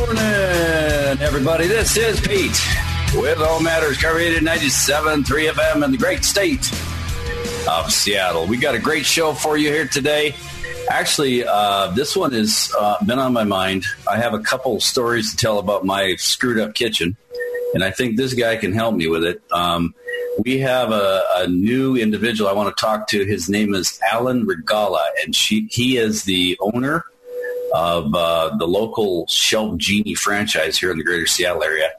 morning, everybody. This is Pete with All Matters Covered at 97.3 FM in the great state of Seattle. We got a great show for you here today. Actually, uh, this one has uh, been on my mind. I have a couple stories to tell about my screwed up kitchen, and I think this guy can help me with it. Um, we have a, a, new individual I want to talk to. His name is Alan Regala, and she, he is the owner of uh, the local ShelfGenie franchise here in the greater Seattle area.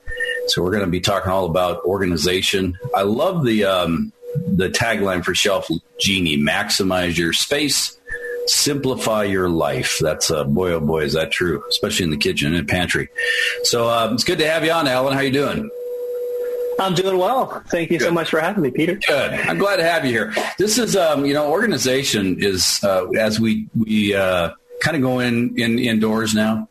So we're going to be talking all about organization. I love the um, the tagline for Shelf Genie: maximize your space, simplify your life. That's uh, boy oh boy is that true, especially in the kitchen and pantry. So uh, it's good to have you on, Alan. How are you doing? I'm doing well. Thank you Good. so much for having me, Peter. Good. I'm glad to have you here. This is, um, you know, organization is uh, as we we uh, kind of going in, in indoors now.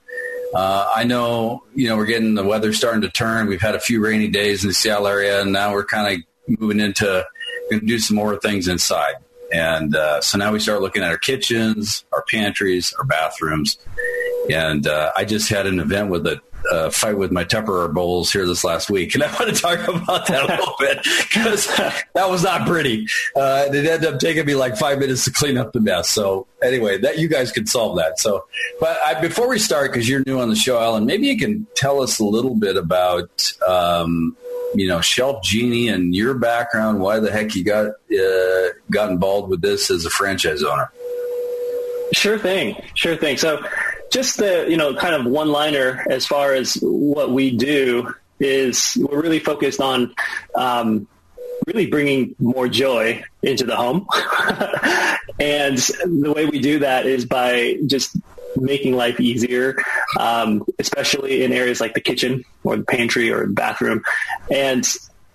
Uh, I know, you know, we're getting the weather starting to turn. We've had a few rainy days in the Seattle area, and now we're kind of moving into going to do some more things inside. And uh, so now we start looking at our kitchens, our pantries, our bathrooms. And uh, I just had an event with a uh, fight with my Tupperware bowls here this last week, and I want to talk about that a little bit because that was not pretty. Uh, it ended up taking me like five minutes to clean up the mess. So anyway, that you guys can solve that. So, but I, before we start, because you're new on the show, Alan, maybe you can tell us a little bit about um, you know ShelfGenie and your background. Why the heck you got uh, got involved with this as a franchise owner? Sure thing. Sure thing. So just the you know kind of one liner as far as what we do is we're really focused on um, really bringing more joy into the home. And the way we do that is by just making life easier um, especially in areas like the kitchen or the pantry or the bathroom. And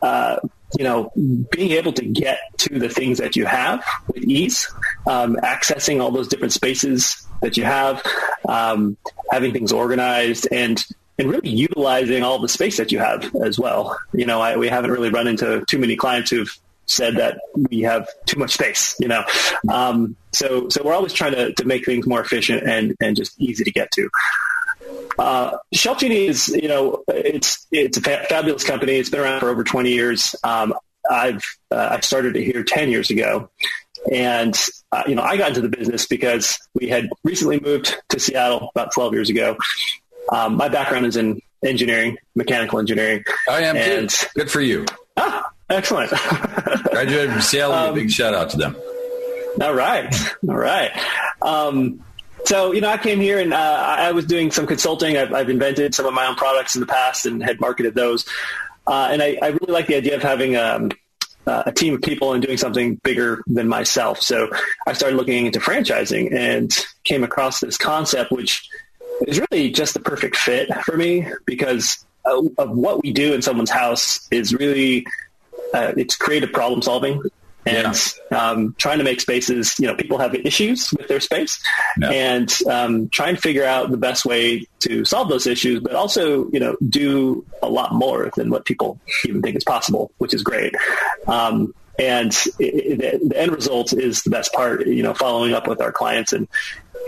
uh, you know, being able to get to the things that you have with ease, um, accessing all those different spaces that you have, um, having things organized, and and really utilizing all the space that you have as well. You know, I, we haven't really run into too many clients who've said that we have too much space. You know, um, so so we're always trying to to make things more efficient and and just easy to get to. Uh, ShelfGenie is, you know, it's it's a fa- fabulous company. It's been around for over 20 years. Um, I've uh, I started it here 10 years ago, and uh, you know I got into the business because we had recently moved to Seattle about 12 years ago. Um, my background is in engineering, mechanical engineering. I am and, too. Good for you. Ah, excellent. Graduated from Seattle. Um, big shout out to them. All right, all right. Um, so, you know, I came here and uh, I was doing some consulting. I've, I've, invented some of my own products in the past and had marketed those. Uh, and I, I, really like the idea of having um, a team of people and doing something bigger than myself. So I started looking into franchising and came across this concept, which is really just the perfect fit for me because of, of what we do in someone's house is really uh, it's creative problem solving and yeah. um, trying to make spaces. You know, people have issues with their space, yeah. and um, trying to figure out the best way to solve those issues, but also you know do a lot more than what people even think is possible, which is great. Um, and it, it, the end result is the best part. You know, following up with our clients and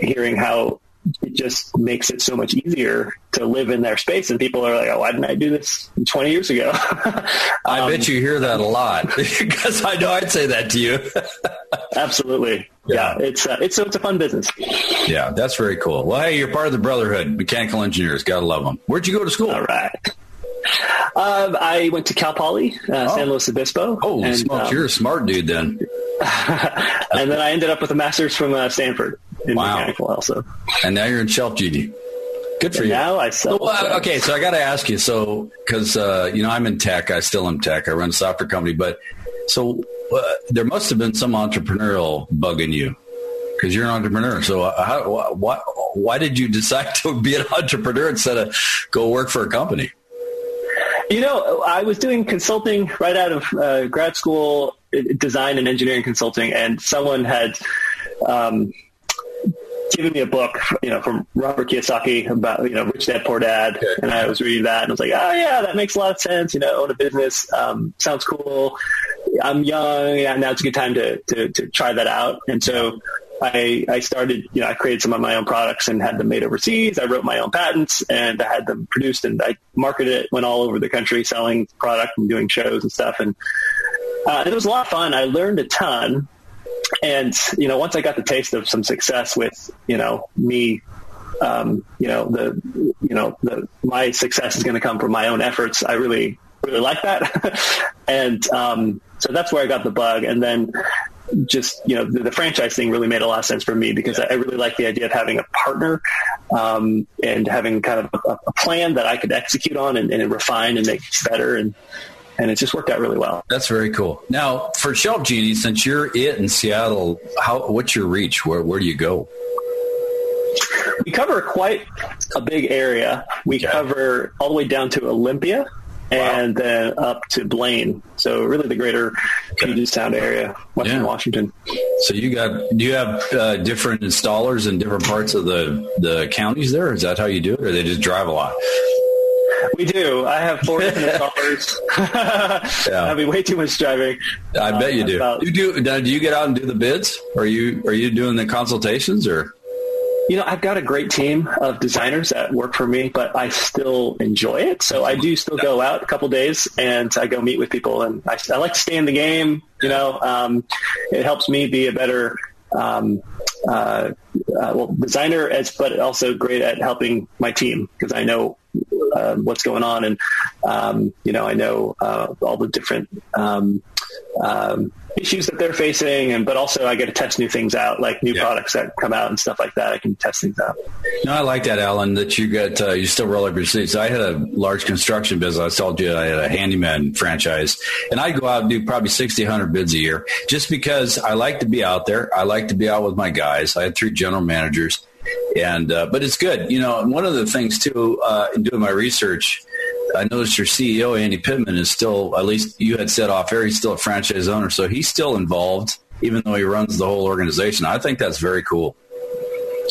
hearing how it just makes it so much easier to live in their space. And people are like, oh, why didn't I do this 20 years ago? um, I bet you hear that a lot because I know I'd say that to you. absolutely. Yeah. yeah. It's, uh, it's, so it's a fun business. Yeah, that's very cool. Well, hey, you're part of the brotherhood, mechanical engineers. Gotta love them. Where'd you go to school? All right. Um, I went to Cal Poly, uh, oh. San Luis Obispo. Oh, and, um, you're a smart dude then. and then I ended up with a master's from uh, Stanford in wow. mechanical also. And now you're in ShelfGenie. Good for and you. Now I sell. Well, okay, so I got to ask you. So, because uh, you know I'm in tech, I still am tech. I run a software company, but so uh, there must have been some entrepreneurial bug in you because you're an entrepreneur. So, uh, how, why, why did you decide to be an entrepreneur instead of go work for a company? You know, I was doing consulting right out of uh, grad school, design and engineering consulting, and someone had. Um, given me a book, you know, from Robert Kiyosaki about, you know, Rich Dad Poor Dad. And I was reading that and I was like, oh yeah, that makes a lot of sense. You know, own a business. Um, sounds cool. I'm young. Yeah, now it's a good time to, to, to try that out. And so I, I started, you know, I created some of my own products and had them made overseas. I wrote my own patents and I had them produced and I marketed it, went all over the country selling product and doing shows and stuff. And, uh, and it was a lot of fun. I learned a ton. And, you know, once I got the taste of some success with, you know, me um, you know the you know the, my success is going to come from my own efforts. I really really like that, and um, so that's where I got the bug. And then just you know the, the, franchise thing really made a lot of sense for me because I, I really like the idea of having a partner um, and having kind of a, a, plan that I could execute on and, and refine and make better and and it just worked out really well. That's very cool. Now, for ShelfGenie, since you're it in Seattle, how what's your reach? Where where do you go? We cover quite a big area. We okay. cover all the way down to Olympia, and then up to Blaine. So really the greater Puget Sound area, Western yeah. Washington. So you got, do you have uh, different installers in different parts of the, the counties there? Is that how you do it or they just drive a lot? We do. I have four installers. yeah. I mean, way too much driving. I bet you do. About, you do. Do you get out and do the bids? Are you are you doing the consultations or? You know, I've got a great team of designers that work for me, but I still enjoy it. So I do still go out a couple days and I go meet with people and I, I like to stay in the game. You know, um, it helps me be a better, um, uh, well, designer as, but also great at helping my team because I know uh, what's going on. And, um, you know, I know uh, all the different um, um, issues that they're facing, and but also I get to test new things out, like new yeah. products that come out and stuff like that. I can test things out. No, I like that, Alan. That you got uh, you still roll up your sleeves. I had a large construction business. I told you I had a handyman franchise, and I go out and do probably 60, 100 bids a year, just because I like to be out there. I like to be out with my guys. I had three general managers, and uh, but it's good. You know, one of the things too uh, in doing my research I noticed your CEO, Andy Pittman, is still, at least you had said off air, he's still a franchise owner. So he's still involved, even though he runs the whole organization. I think that's very cool.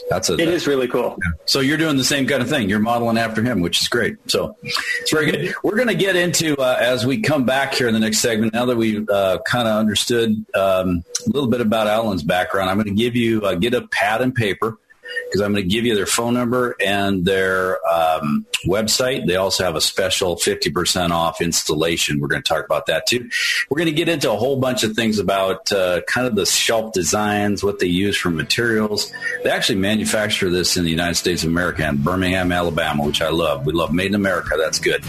That's a, it is really cool. Yeah. So you're doing the same kind of thing. You're modeling after him, which is great. So it's very good. We're going to get into uh, as we come back here in the next segment. Now that we've uh, kind of understood um, a little bit about Alan's background, I'm going to give you uh, get a pad and paper because I'm going to give you their phone number and their um, website. They also have a special 50% off installation. We're going to talk about that too. We're going to get into a whole bunch of things about uh, kind of the shelf designs, what they use for materials. They actually manufacture this in the United States of America in Birmingham, Alabama, which I love. We love made in America. That's good.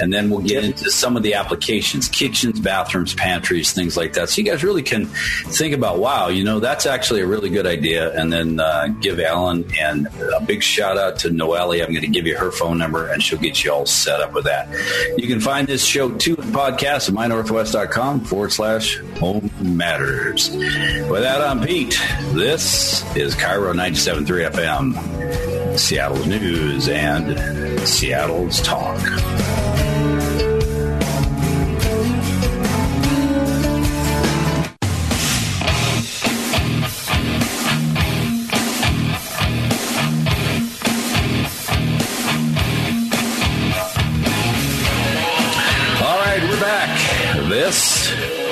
And then we'll get into some of the applications, kitchens, bathrooms, pantries, things like that. So you guys really can think about, wow, you know, that's actually a really good idea. And then uh, give Alan and a big shout out to Noelle. I'm going to give you her phone number and she'll get you all set up with that. You can find this show too in podcast at mynorthwest.com forward slash home matters. With that, I'm Pete. This is KIRO 97.3 FM, Seattle's news and Seattle's talk.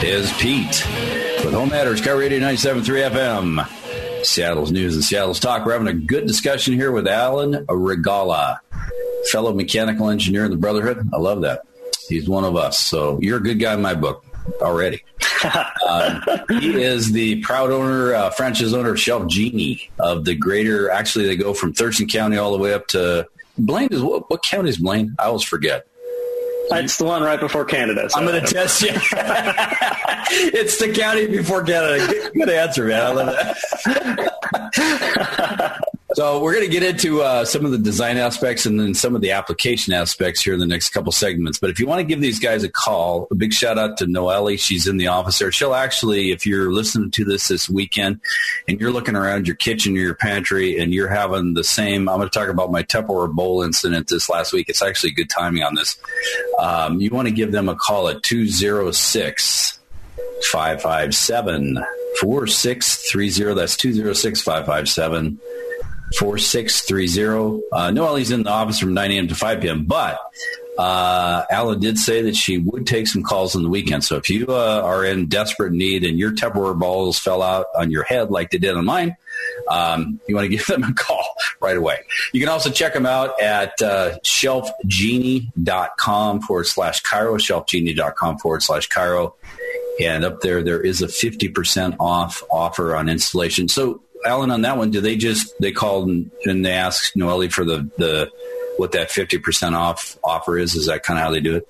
Is Pete with Home Matters, KIRO Radio 97.3 FM. Seattle's News and Seattle's Talk. We're having a good discussion here with Alan Regala, fellow mechanical engineer in the Brotherhood. I love that. He's one of us. So you're a good guy in my book already. uh, he is the proud owner, uh, franchise owner of ShelfGenie of the greater, actually they go from Thurston County all the way up to Blaine is what, what county is Blaine? I always forget. It's the one right before Canada. So I'm going to test you. it's the county before Canada. Good, good answer, man. I love that. So we're going to get into uh, some of the design aspects and then some of the application aspects here in the next couple segments. But if you want to give these guys a call, a big shout out to Noelle. She's in the office there. She'll actually, if you're listening to this this weekend and you're looking around your kitchen or your pantry and you're having the same, I'm going to talk about my Tupperware bowl incident this last week. It's actually good timing on this. Um, you want to give them a call at 206 557 4630. That's 206 557 4630. Uh, Noelle's in the office from 9 a.m. to 5 p.m., but uh, Alan did say that she would take some calls on the weekend. So if you uh, are in desperate need and your Tupperware balls fell out on your head like they did on mine, um, you want to give them a call right away. You can also check them out at uh, shelfgenie.com forward slash KIRO, shelfgenie.com forward slash KIRO. And up there, there is a 50% off offer on installation. So Alan, on that one, do they just, they called and, and they asked Noelle for the, the, what that 50% off offer is? Is that kind of how they do it?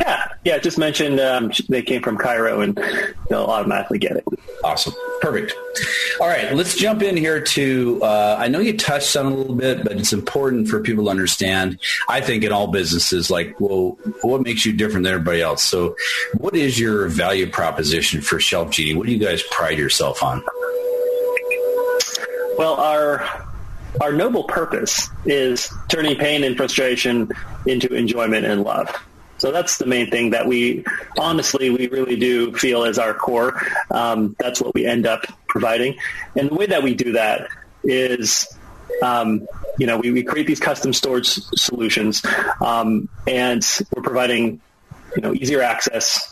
Yeah, yeah. Just mentioned um, they came from KIRO, and they'll automatically get it. Awesome, perfect. All right, let's jump in here to. Uh, I know you touched on a little bit, but it's important for people to understand. I think in all businesses, like, well, what makes you different than everybody else? So, what is your value proposition for ShelfGenie? What do you guys pride yourself on? Well, our our noble purpose is turning pain and frustration into enjoyment and love. So that's the main thing that we honestly we really do feel as our core. Um, that's what we end up providing, and the way that we do that is. Um, you know, we, we create these custom storage solutions, um, and we're providing, you know, easier access,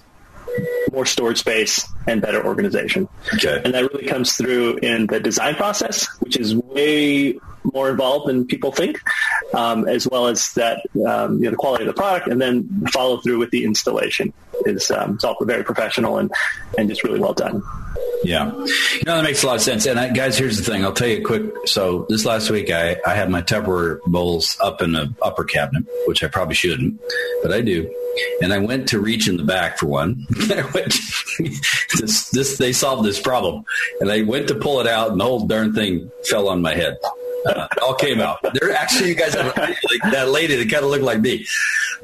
more storage space, and better organization. Okay. And that really comes through in the design process, which is way more involved than people think, um, as well as that um, you know, the quality of the product, and then follow through with the installation is um, it's all very professional and and just really well done. Yeah, you know that makes a lot of sense. And I, guys, here's the thing. I'll tell you quick. So this last week, I I had my Tupperware bowls up in the upper cabinet, which I probably shouldn't, but I do. And I went to reach in the back for one. I went this, this they solved this problem, and I went to pull it out, and the whole darn thing fell on my head. Uh, all came out. There actually, you guys have like that lady that kind of looked like me.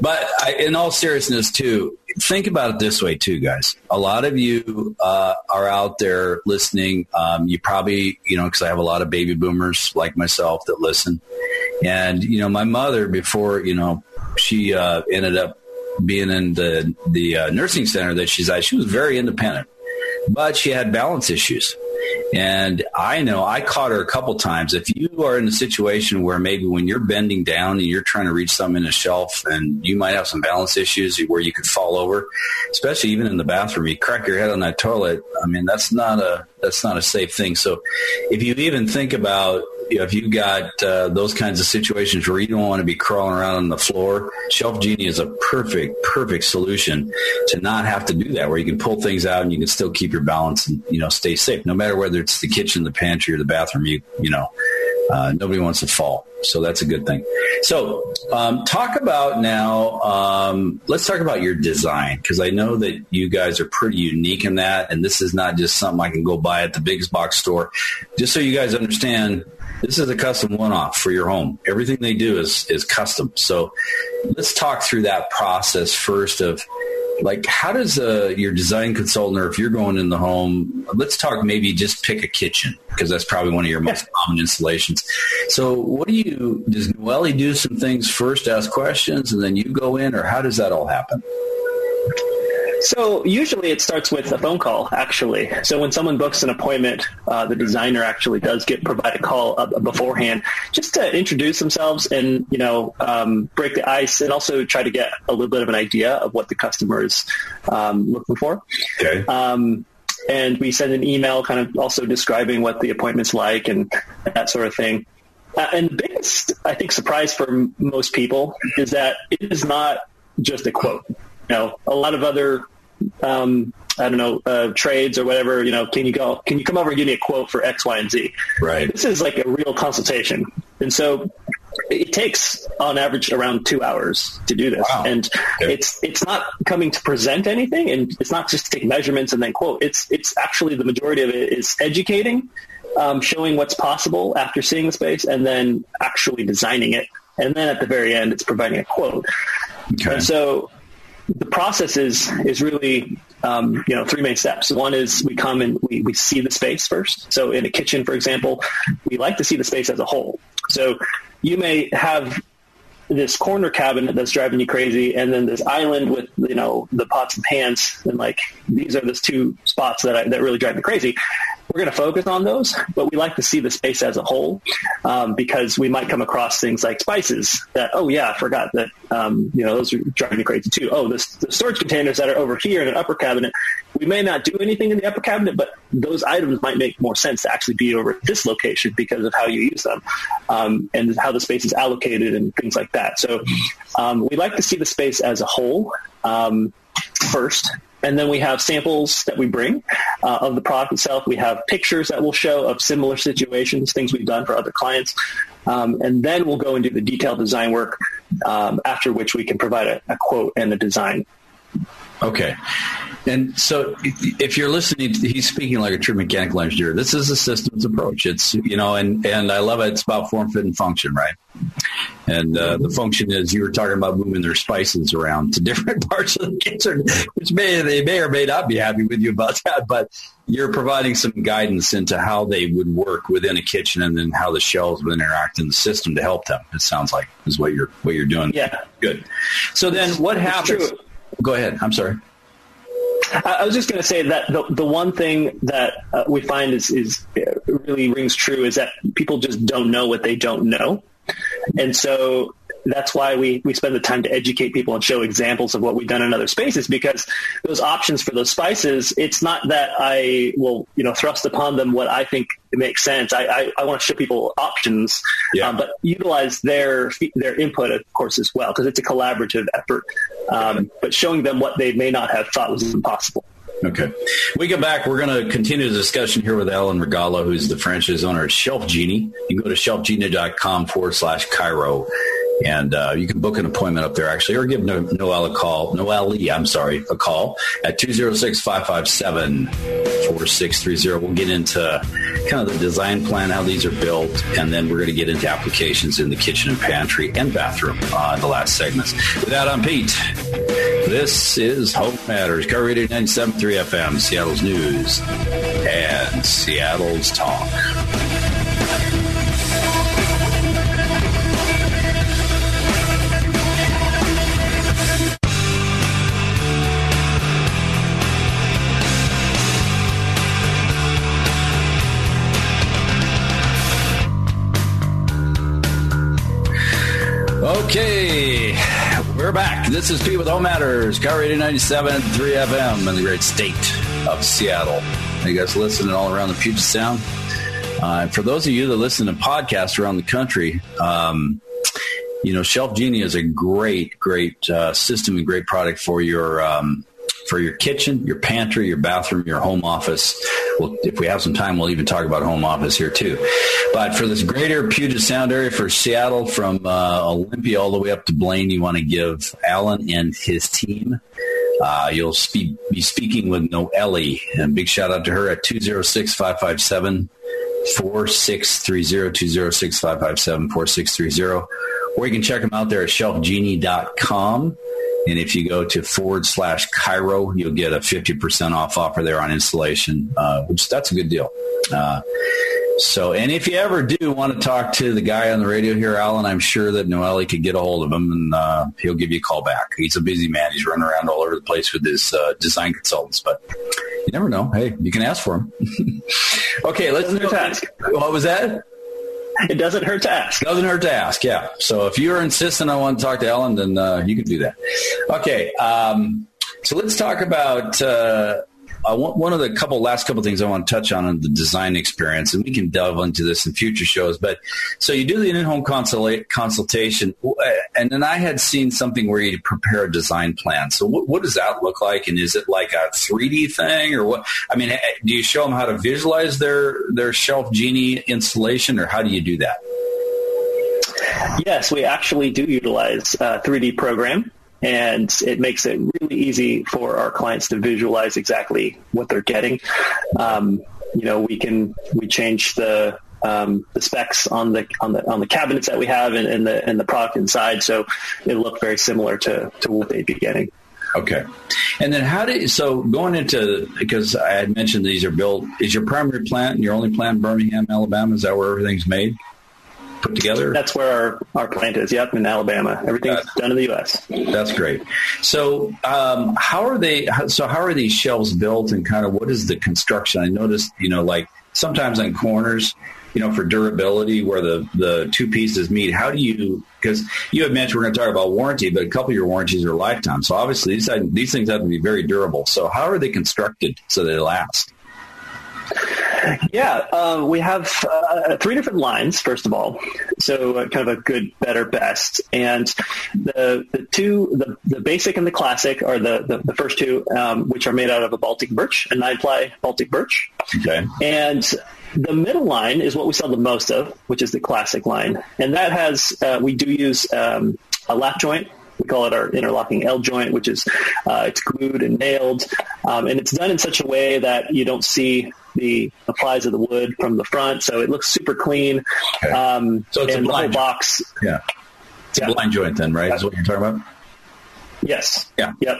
But I, in all seriousness, too, think about it this way, too, guys. A lot of you uh, are out there listening. Um, you probably, you know, because I have a lot of baby boomers like myself that listen. And you know, my mother, before you know, she uh, ended up being in the the uh, nursing center that she's at. She was very independent, but she had balance issues and I know I caught her a couple times. If you are in a situation where maybe when you're bending down and you're trying to reach something in a shelf and you might have some balance issues where you could fall over, especially even in the bathroom, you crack your head on that toilet. I mean, that's not a, that's not a safe thing. So if you even think about you if you've got uh, those kinds of situations where you don't want to be crawling around on the floor, ShelfGenie is a perfect, perfect solution to not have to do that, where you can pull things out and you can still keep your balance and you know stay safe, no matter whether it's the kitchen, the pantry, or the bathroom. You you know, uh, nobody wants to fall, so that's a good thing. So, um, talk about now. Um, let's talk about your design because I know that you guys are pretty unique in that, and this is not just something I can go buy at the biggest box store. Just so you guys understand, this is a custom one-off for your home. Everything they do is is custom. So let's talk through that process first of like how does uh, your design consultant or if you're going in the home let's talk maybe just pick a kitchen because that's probably one of your most common installations so what do you does noelle do some things first ask questions and then you go in or how does that all happen so usually it starts with a phone call, actually. So when someone books an appointment, uh, the designer actually does get provide a call uh, beforehand just to introduce themselves and you know um, break the ice and also try to get a little bit of an idea of what the customer is um, looking for. Okay. Um, and we send an email kind of also describing what the appointment's like and that sort of thing. Uh, and the biggest, I think, surprise for m- most people is that it is not just a quote. You know, a lot of other um, I don't know, uh, trades or whatever, you know, can you go, can you come over and give me a quote for X, Y, and Z? Right. This is like a real consultation. And so it takes on average around two hours to do this. Wow. And Okay. it's, it's not coming to present anything and it's not just to take measurements and then quote. It's, it's actually the majority of it is educating, um, showing what's possible after seeing the space and then actually designing it. And then at the very end, it's providing a quote. Okay. And so the process is is really um, you know three main steps. One is we come and we, we see the space first. So in a kitchen, for example, we like to see the space as a whole. So you may have this corner cabinet that's driving you crazy, and then this island with you know the pots and pans, and like these are the two spots that I, that really drive me crazy. We're going to focus on those, but we like to see the space as a whole um, because we might come across things like spices that, oh yeah, I forgot that, um, you know, those are driving me crazy too. Oh, the storage containers that are over here in an upper cabinet, we may not do anything in the upper cabinet, but those items might make more sense to actually be over this location because of how you use them um, and how the space is allocated and things like that. So um, we like to see the space as a whole um, first and then we have samples that we bring uh, of the product itself. We have pictures that we'll show of similar situations, things we've done for other clients. Um, and then we'll go and do the detailed design work, um, after which we can provide a, a quote and a design. Okay. And so if you're listening, he's speaking like a true mechanical engineer. This is a systems approach. It's, you know, and, and I love it. It's about form, fit, and function, right? And uh, the function is you were talking about moving their spices around to different parts of the kitchen, which may, they may or may not be happy with you about that, but you're providing some guidance into how they would work within a kitchen and then how the shelves would interact in the system to help them. It sounds like is what you're, what you're doing. Yeah. Good. So then what happens? Go ahead. I'm sorry. I was just going to say that the, the one thing that uh, we find is, is really rings true is that people just don't know what they don't know. And so that's why we, we spend the time to educate people and show examples of what we've done in other spaces because those options for those spices, it's not that I will, you know, thrust upon them what I think makes sense. I, I, I want to show people options, yeah. um, but utilize their, their input, of course, as well, because it's a collaborative effort. Um, but showing them what they may not have thought was impossible. Okay. We get back. We're going to continue the discussion here with Alan Regala, who's the franchise owner at ShelfGenie. You can go to shelfgenie.com forward slash KIRO and uh, you can book an appointment up there actually, or give Noelle a call. Noel Lee, I'm sorry, a call at 206-557-4630. We'll get into kind of the design plan, how these are built, and then we're going to get into applications in the kitchen and pantry and bathroom uh, in the last segments. With that, I'm Pete. This is Home Matters, KIRO Radio 97.3 FM, Seattle's News and Seattle's Talk. Okay, we're back. This is Pete with Home Matters, KIRO Radio 97, 3 FM in the great state of Seattle. You guys listening all around the Puget Sound? Uh, for those of you that listen to podcasts around the country, um, you know, ShelfGenie is a great, great uh, system and great product for your um, for your kitchen, your pantry, your bathroom, your home office. Well, if we have some time, we'll even talk about home office here too. But for this greater Puget Sound area, for Seattle, from uh, Olympia all the way up to Blaine, you want to give Alan and his team. Uh, you'll be, be speaking with Noelle, and big shout out to her at 206 557 4630 206 557 4630 or you can check them out there at shelfgenie.com and if you go to forward slash KIRO, you'll get a 50% off offer there on installation, uh, which that's a good deal. Uh, so, and if you ever do want to talk to the guy on the radio here, Alan, I'm sure that Noelle could get a hold of him and uh, he'll give you a call back. He's a busy man. He's running around all over the place with his uh, design consultants, but you never know. Hey, you can ask for him. okay, let's. Do task. What was that? it doesn't hurt to ask. Doesn't hurt to ask, yeah. So if you're insistent I want to talk to Ellen, then uh, you can do that. Okay, um, so let's talk about uh, Uh, one of the couple last couple things I want to touch on in the design experience, and we can delve into this in future shows. But so you do the in-home consultation, uh, and then I had seen something where you prepare a design plan. So what, what does that look like, and is it like a 3D thing, or what? I mean, eh, do you show them how to visualize their their ShelfGenie installation, or how do you do that? Yes, we actually do utilize uh, a 3D program and it makes it really easy for our clients to visualize exactly what they're getting. Um, you know, we can we change the um, the specs on the on the on the cabinets that we have and, and the and the product inside, so it look very similar to to what they'd be getting. Okay, and then how do you, so going into because I had mentioned these are built. Is your primary plant and your only plant in Birmingham, Alabama? Is that where everything's made? Put together? That's where our, our plant is. Yep, in Alabama. Everything's that's, done in the U.S. That's great. So, um, how are they? So, how are these shelves built, and kind of what is the construction? I noticed, you know, like sometimes on corners, you know, for durability, where the the two pieces meet. How do you? Because you had mentioned we're going to talk about warranty, but a couple of your warranties are lifetime. So obviously, these these things have to be very durable. So, how are they constructed so they last? Yeah, uh, we have uh, three different lines. First of all, so uh, kind of a good, better, best, and the the two the, the basic and the classic are the the, the first two, um, which are made out of a Baltic birch, a nine ply Baltic birch. Okay, and the middle line is what we sell the most of, which is the classic line, and that has uh, we do use um, a lap joint. We call it our interlocking L joint, which is uh, it's glued and nailed, um, and it's done in such a way that you don't see the, applies of the wood from the front, so it looks super clean. Okay. Um, so it's a blind box. Yeah, it's yeah. a blind joint then, right? Is what you're talking about? Yes. Yeah. Yep.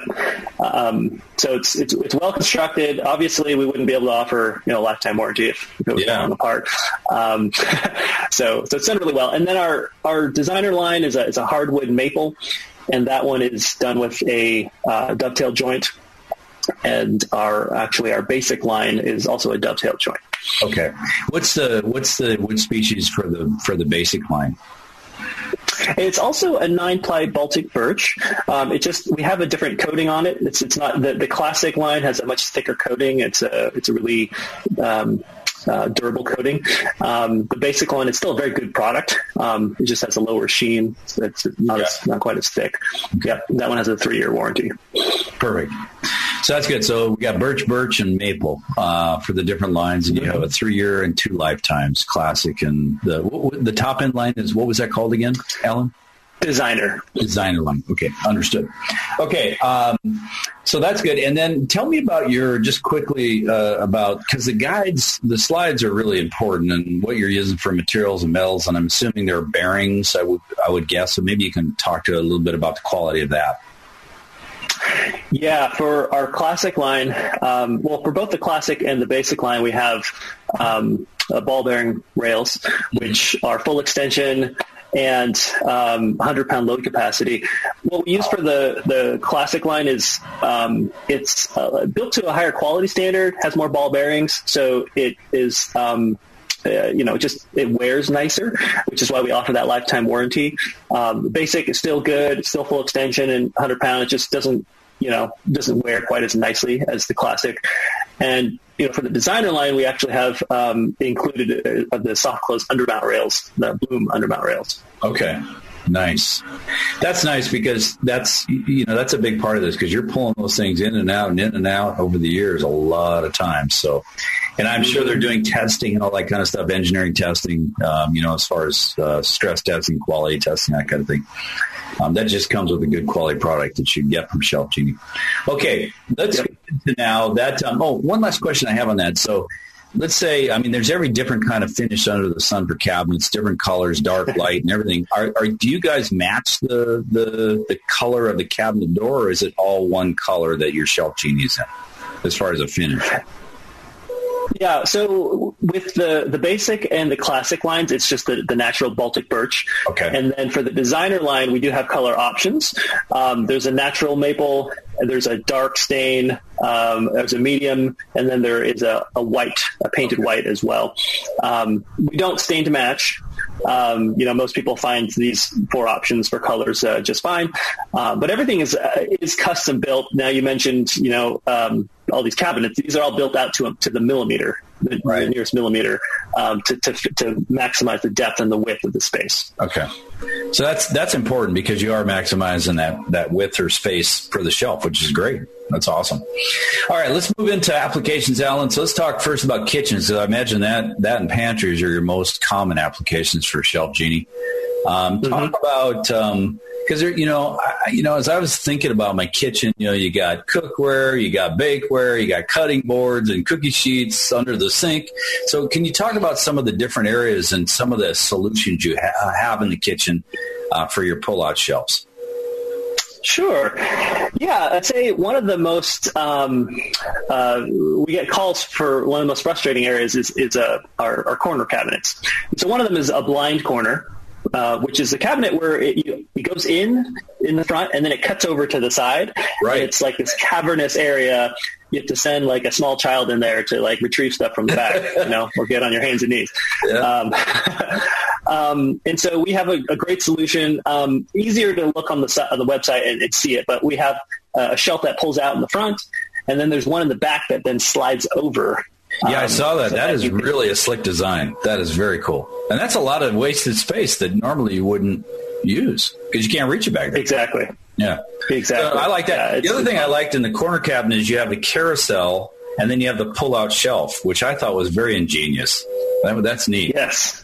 Um, so it's, it's it's well constructed. Obviously, we wouldn't be able to offer you know a lifetime warranty if, it was yeah. falling apart. Um, so so it's done really well. And then our our designer line is a is a hardwood maple, and that one is done with a uh, dovetail joint and our actually our basic line is also a dovetail joint. Okay, what's the what's the wood species for the for the basic line? It's also a nine ply Baltic birch. Um, it just we have a different coating on it. It's it's not the, the classic line has a much thicker coating. It's a it's a really um, uh, durable coating. Um, the basic one is still a very good product. Um, it just has a lower sheen. It's not, yeah. as, not quite as thick. Yeah, that one has a three year warranty. Perfect. So that's good. So we got birch, birch, and maple uh, for the different lines, and you have a three-year and two lifetimes, classic. And the what, the top end line is what was that called again, Alan? Designer. Designer line. Okay, understood. Okay, um, so that's good. And then tell me about your just quickly uh, about because the guides, the slides are really important, and what you're using for materials and metals. And I'm assuming there are bearings. I would I would guess. So maybe you can talk to a little bit about the quality of that. Yeah, for our classic line, um, well, for both the classic and the basic line, we have um, ball bearing rails, which are full extension and um, 100 pound load capacity. What we use for the, the classic line is um, it's uh, built to a higher quality standard, has more ball bearings, so it is um, uh, you know, just it wears nicer, which is why we offer that lifetime warranty. Um, basic is still good, still full extension and 100 pound. It just doesn't, you know, doesn't wear quite as nicely as the classic. And you know, for the designer line, we actually have um, included uh, the soft close undermount rails, the Blum undermount rails. Okay. Nice. That's nice because that's you know that's a big part of this because you're pulling those things in and out and in and out over the years a lot of times. So and I'm sure they're doing testing and all that kind of stuff, engineering testing, um, you know, as far as uh, stress testing, quality testing, that kind of thing. Um, that just comes with a good quality product that you get from ShelfGenie. Okay, let's yep. get to now that. Um, oh, one last question I have on that. So let's say, I mean, there's every different kind of finish under the sun for cabinets, different colors, dark, light, and everything. Are, are, do you guys match the, the the color of the cabinet door, or is it all one color that your ShelfGenie is in, as far as a finish? Yeah, so with the, the basic and the classic lines, it's just the, the natural Baltic birch. Okay. And then for the designer line, we do have color options. Um, there's a natural maple, there's a dark stain, um, there's a medium, and then there is a, a white, a painted white as well. Um, we don't stain to match. Um, you know, most people find these four options for colors uh, just fine, uh, but everything is uh, is custom built. Now, you mentioned, you know, um, all these cabinets. These are all built out to to the millimeter, the, right. the nearest millimeter, um, to, to to maximize the depth and the width of the space. Okay, so that's that's important because you are maximizing that that width or space for the shelf, which is great. That's awesome. All right, let's move into applications, Alan. So let's talk first about kitchens. So I imagine that that and pantries are your most common applications for ShelfGenie. Um, mm-hmm. Talk about um, because you know, I, you know, as I was thinking about my kitchen, you know, you got cookware, you got bakeware, you got cutting boards and cookie sheets under the sink. So, can you talk about some of the different areas and some of the solutions you ha- have in the kitchen uh, for your pull-out shelves? Sure. Yeah, I'd say one of the most um, uh, we get calls for one of the most frustrating areas is is uh, our, our corner cabinets. So one of them is a blind corner, uh, which is a cabinet where it, you, it goes in in the front and then it cuts over to the side. Right. It's like this cavernous area. You have to send like a small child in there to like retrieve stuff from the back, you know, or get on your hands and knees. Yeah. Um, um, and so we have a, a great solution. Um, easier to look on the on the website and, and see it, but we have uh, a shelf that pulls out in the front, and then there's one in the back that then slides over. Yeah, I Um, saw that. so That is can- really a slick design. That is very cool. And that's a lot of wasted space that normally you wouldn't use because you can't reach it back there. exactly. Yeah. Exactly. Uh, I like Yeah, that. the other thing I liked in the corner cabinet is you have the carousel and then you have the pull-out shelf, which I thought was very ingenious. That, that's neat. Yes.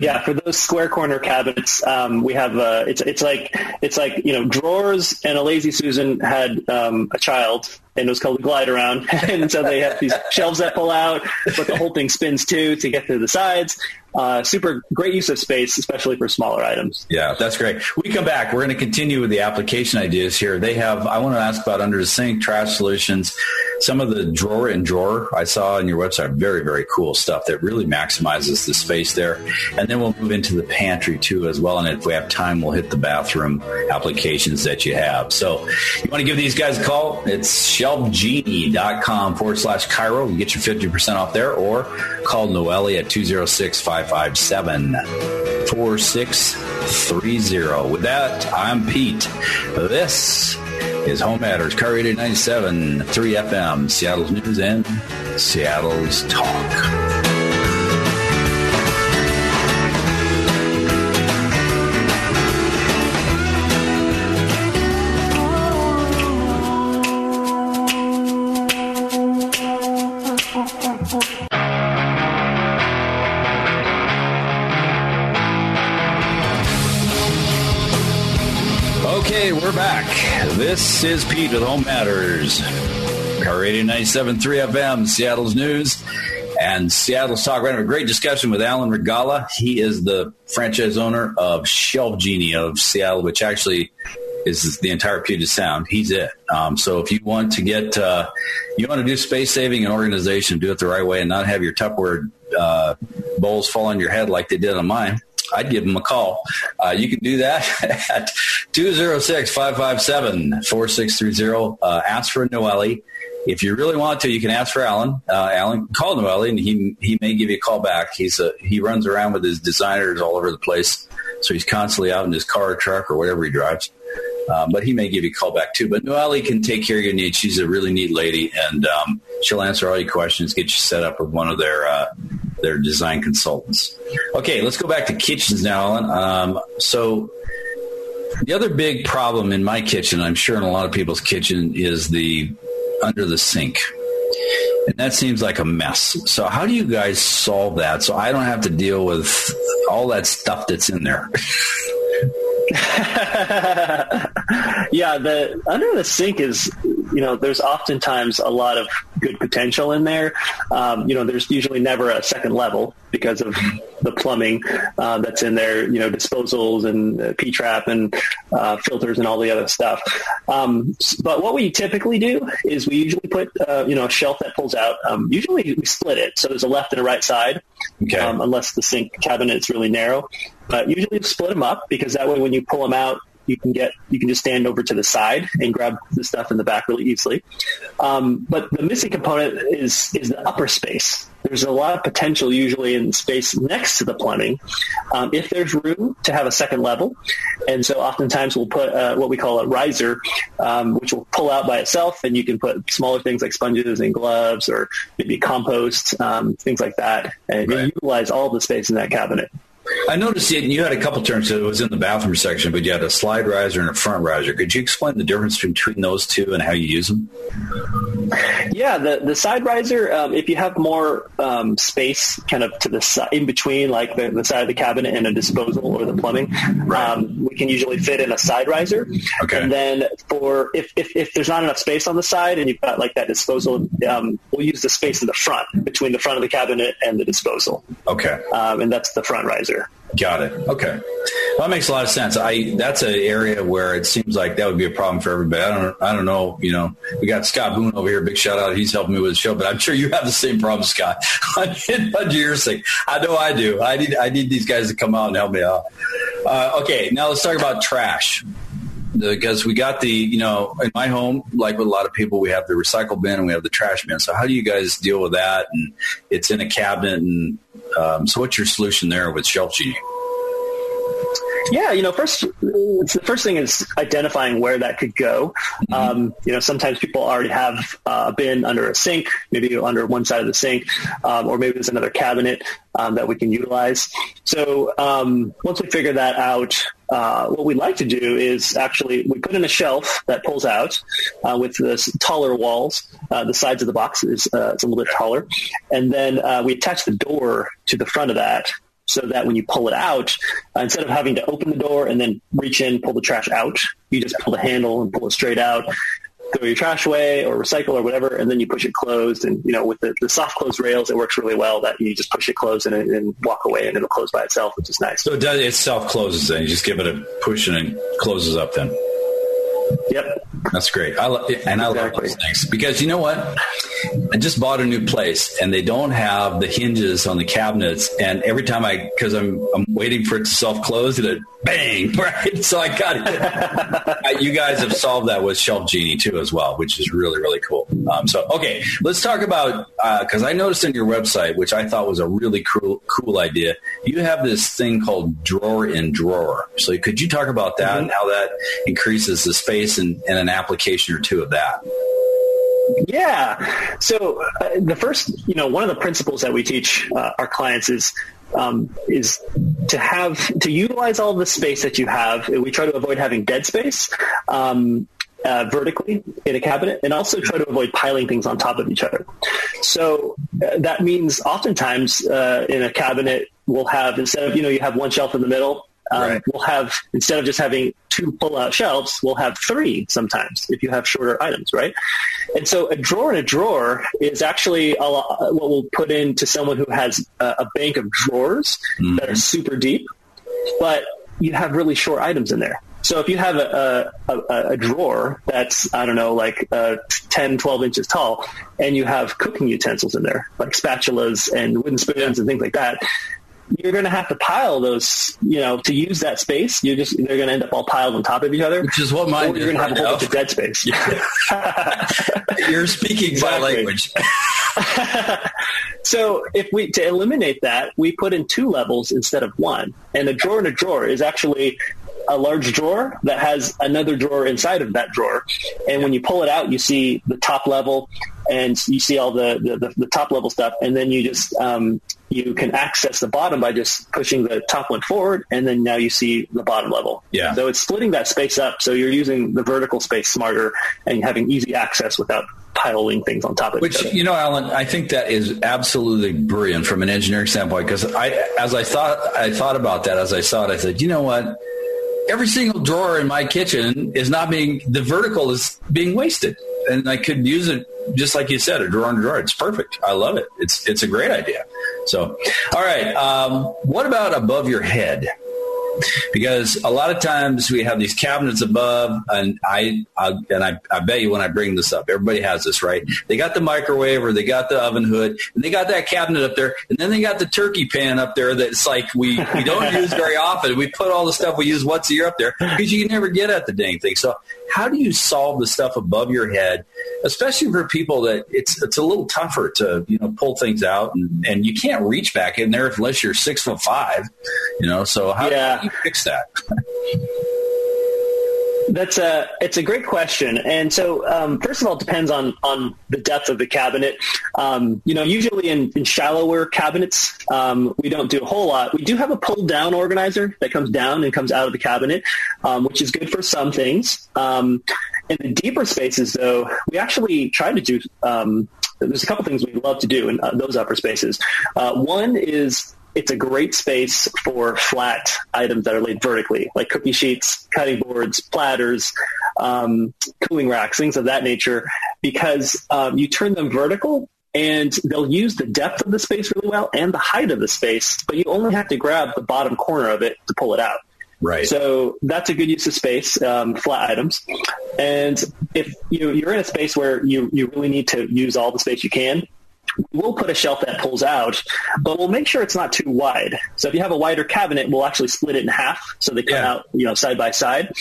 Yeah, for those square corner cabinets, um, we have uh, it's it's like it's like you know drawers and a lazy Susan had um, a child and it was called glide around, and so they have these shelves that pull out, but the whole thing spins too to get to the sides. Uh, super great use of space, especially for smaller items. Yeah, that's great. We come back. We're going to continue with the application ideas here. They have, I want to ask about under the sink trash solutions. Some of the drawer and drawer I saw on your website, very, very cool stuff that really maximizes the space there. And then we'll move into the pantry too as well. And if we have time, we'll hit the bathroom applications that you have. So you want to give these guys a call? It's shelfgenie.com forward slash KIRO. You get your 50% off there or call Noelle at 206 557 4630. With that, I'm Pete. This is Home Matters, KIRO Radio 97, 3 FM, Seattle's News and Seattle's Talk. This is Pete with Home Matters. KIRO Radio 97.3 FM, Seattle's News and Seattle's Talk. We're having a great discussion with Alan Regala. He is the franchise owner of ShelfGenie of Seattle, which actually is the entire Puget Sound. He's it. Um, so if you want to get, uh, you want to do space saving and organization, do it the right way and not have your Tupperware uh, bowls fall on your head like they did on mine. I'd give them a call. Uh, you can do that at 206-557-4630. Uh, ask for Noelle. If you really want to, you can ask for Alan. Uh, Alan, call Noelle, and he he may give you a call back. He's a he runs around with his designers all over the place, so he's constantly out in his car or truck or whatever he drives. Um, but he may give you a call back too. But Noelle can take care of your needs. She's a really neat lady, and um, she'll answer all your questions, get you set up with one of their uh, their design consultants. Okay, let's go back to kitchens now, Alan. Um, so the other big problem in my kitchen, I'm sure in a lot of people's kitchen, is the under the sink. And that seems like a mess. So how do you guys solve that so I don't have to deal with all that stuff that's in there? yeah, the under the sink is, you know, there's oftentimes a lot of good potential in there. Um, you know, there's usually never a second level because of the plumbing uh, that's in there. You know, disposals and uh, P trap and uh, filters and all the other stuff. Um, but what we typically do is we usually put, uh, you know, a shelf that pulls out. Um, usually we split it, so there's a left and a right side. Okay. Um, unless the sink cabinet is really narrow. But usually we split them up because that way when you pull them out, you can get you can just stand over to the side and grab the stuff in the back really easily. Um, but the missing component is is the upper space. There's a lot of potential usually in space next to the plumbing um, if there's room to have a second level. And so oftentimes we'll put uh, what we call a riser, um, which will pull out by itself, and you can put smaller things like sponges and gloves or maybe compost, um, things like that, and, Right. and utilize all the space in that cabinet. I noticed you, you had a couple terms. It was in the bathroom section, but you had a slide riser and a front riser. Could you explain the difference between those two and how you use them? Yeah, the the side riser. Um, if you have more um, space, kind of to the side, in between, like the, the side of the cabinet and a disposal or the plumbing, Right. um, we can usually fit in a side riser. Okay. And then for if, if if there's not enough space on the side and you've got like that disposal, um, we'll use the space in the front between the front of the cabinet and the disposal, Okay. um, and that's the front riser. Got it. Okay. Well, that makes a lot of sense. I that's an area where it seems like that would be a problem for everybody. I don't I don't know. You know, we got Scott Boone over here. Big shout out. He's helping me with the show, but I'm sure you have the same problem, Scott. On your sake, I know I do. I need I need these guys to come out and help me out. Uh, okay, now let's talk about trash because we got the you know in my home like with a lot of people we have the recycle bin and we have the trash bin. So how do you guys deal with that? And it's in a cabinet and um, so what's your solution there with shelf genie yeah, you know, first the first thing is identifying where that could go. Mm-hmm. Um, you know, sometimes people already have uh, a bin under a sink, maybe under one side of the sink, um, or maybe there's another cabinet um, that we can utilize. So um, once we figure that out, uh, what we like to do is actually we put in a shelf that pulls out uh, with the taller walls. Uh, the sides of the box is uh, it's a little bit taller, and then uh, we attach the door to the front of that so that when you pull it out, uh, instead of having to open the door and then reach in, pull the trash out, you just pull the handle and pull it straight out, throw your trash away or recycle or whatever, and then you push it closed. And, you know, with the, the soft close rails, it works really well that you just push it closed and, and walk away and it'll close by itself, which is nice. So it, does, it self-closes then. You just give it a push and it closes up then. Yep. That's great. I lo- and exactly. I love those things because you know what? I just bought a new place and they don't have the hinges on the cabinets. And every time I, because I'm I'm waiting for it to self close, and it bang right. So I got it. you guys have solved that with ShelfGenie too as well, which is really really cool. Um, so okay, let's talk about because uh, I noticed in your website, which I thought was a really cool cool idea. You have this thing called drawer in drawer. So could you talk about that mm-hmm. and how that increases the space and, and an application or two of that? Yeah. So uh, the first, you know, one of the principles that we teach uh, our clients is um, is to have to utilize all the space that you have. We try to avoid having dead space. Um, uh, vertically in a cabinet and also try to avoid piling things on top of each other. So uh, that means oftentimes uh, in a cabinet we'll have instead of you know you have one shelf in the middle um, right. We'll have instead of just having two pull-out shelves, we'll have three sometimes if you have shorter items, right? And so a drawer in a drawer is actually a lot, what we'll put into someone who has a, a bank of drawers mm-hmm. that are super deep, but you have really short items in there. So if you have a, a, a, drawer that's, I don't know, like uh, 10, 12 inches tall, and you have cooking utensils in there, like spatulas and wooden spoons and things like that, you're going to have to pile those, you know, to use that space. You're just they're going to end up all piled on top of each other, which is what mine. You're going to have a whole bunch of dead space. you're speaking exactly. my language. so if we to eliminate that, we put in two levels instead of one, and a drawer in a drawer is actually a large drawer that has another drawer inside of that drawer. And when you pull it out, you see the top level and you see all the, the, the, top level stuff. And then you just, um, you can access the bottom by just pushing the top one forward, and then now you see the bottom level. Yeah. So it's splitting that space up, so you're using the vertical space smarter and having easy access without piling things on top of each other Which, you know, Alan, I think that is absolutely brilliant from an engineering standpoint because I, as I thought, I thought about that as I saw it, I said, you know what? Every single drawer in my kitchen is not being, the vertical is being wasted. And I could use it just like you said, a drawer on drawer. It's perfect. I love it. It's, it's a great idea. So, all right. Um, what about above your head? Because a lot of times we have these cabinets above, and I, I and I, I bet you when I bring this up, everybody has this, right? They got the microwave or they got the oven hood, and they got that cabinet up there, and then they got the turkey pan up there that's like we, we don't use very often. We put all the stuff we use once a year up there because you can never get at the dang thing. So how do you solve the stuff above your head, especially for people that it's it's a little tougher to you know pull things out and, and you can't reach back in there unless you're six foot five, you know. So how, yeah. how do you fix that? That's a it's a great question, and so um, first of all, it depends on on the depth of the cabinet. Um, you know, usually in, in shallower cabinets, um, we don't do a whole lot. We do have a pull down organizer that comes down and comes out of the cabinet, um, which is good for some things. Um, in the deeper spaces, though, we actually try to do. Um, there's a couple things we love to do in uh, those upper spaces. Uh, one is it's a great space for flat items that are laid vertically, like cookie sheets, cutting boards, platters, um, cooling racks, things of that nature, because um, you turn them vertical and they'll use the depth of the space really well and the height of the space, but you only have to grab the bottom corner of it to pull it out. Right. So that's a good use of space, um, flat items. And if you, you're in a space where you, you really need to use all the space you can, we'll put a shelf that pulls out, but we'll make sure it's not too wide. So if you have a wider cabinet, we'll actually split it in half so they come yeah. out, you know, side by side.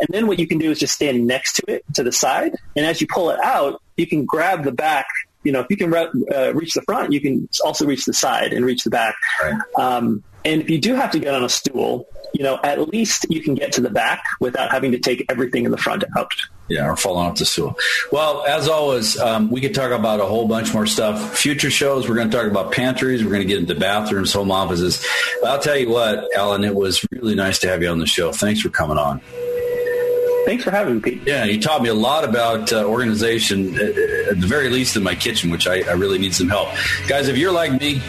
And then what you can do is just stand next to it to the side, and as you pull it out, you can grab the back. You know, if you can re- uh, reach the front, you can also reach the side and reach the back. Right. Um, and if you do have to get on a stool, you know, at least you can get to the back without having to take everything in the front out. Yeah, or falling off the stool. Well, as always, um, we could talk about a whole bunch more stuff. Future shows, we're going to talk about pantries. We're going to get into bathrooms, home offices. But I'll tell you what, Alan, it was really nice to have you on the show. Thanks for coming on. Thanks for having me, Pete. Yeah, you taught me a lot about uh, organization, at, at, the very least in my kitchen, which I, I really need some help. Guys, if you're like me,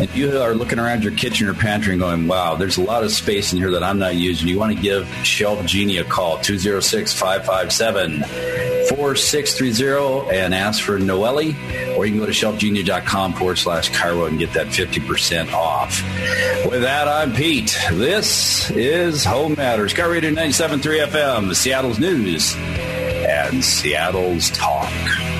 and you are looking around your kitchen or pantry and going, wow, there's a lot of space in here that I'm not using, you want to give ShelfGenie a call, 206-557-4630 and ask for Noelle, or you can go to shelfgenie.com forward slash KIRO and get that 50% off. With that, I'm Pete. This is Home Matters, KIRO Radio 97.3 FM, Seattle's news and Seattle's talk.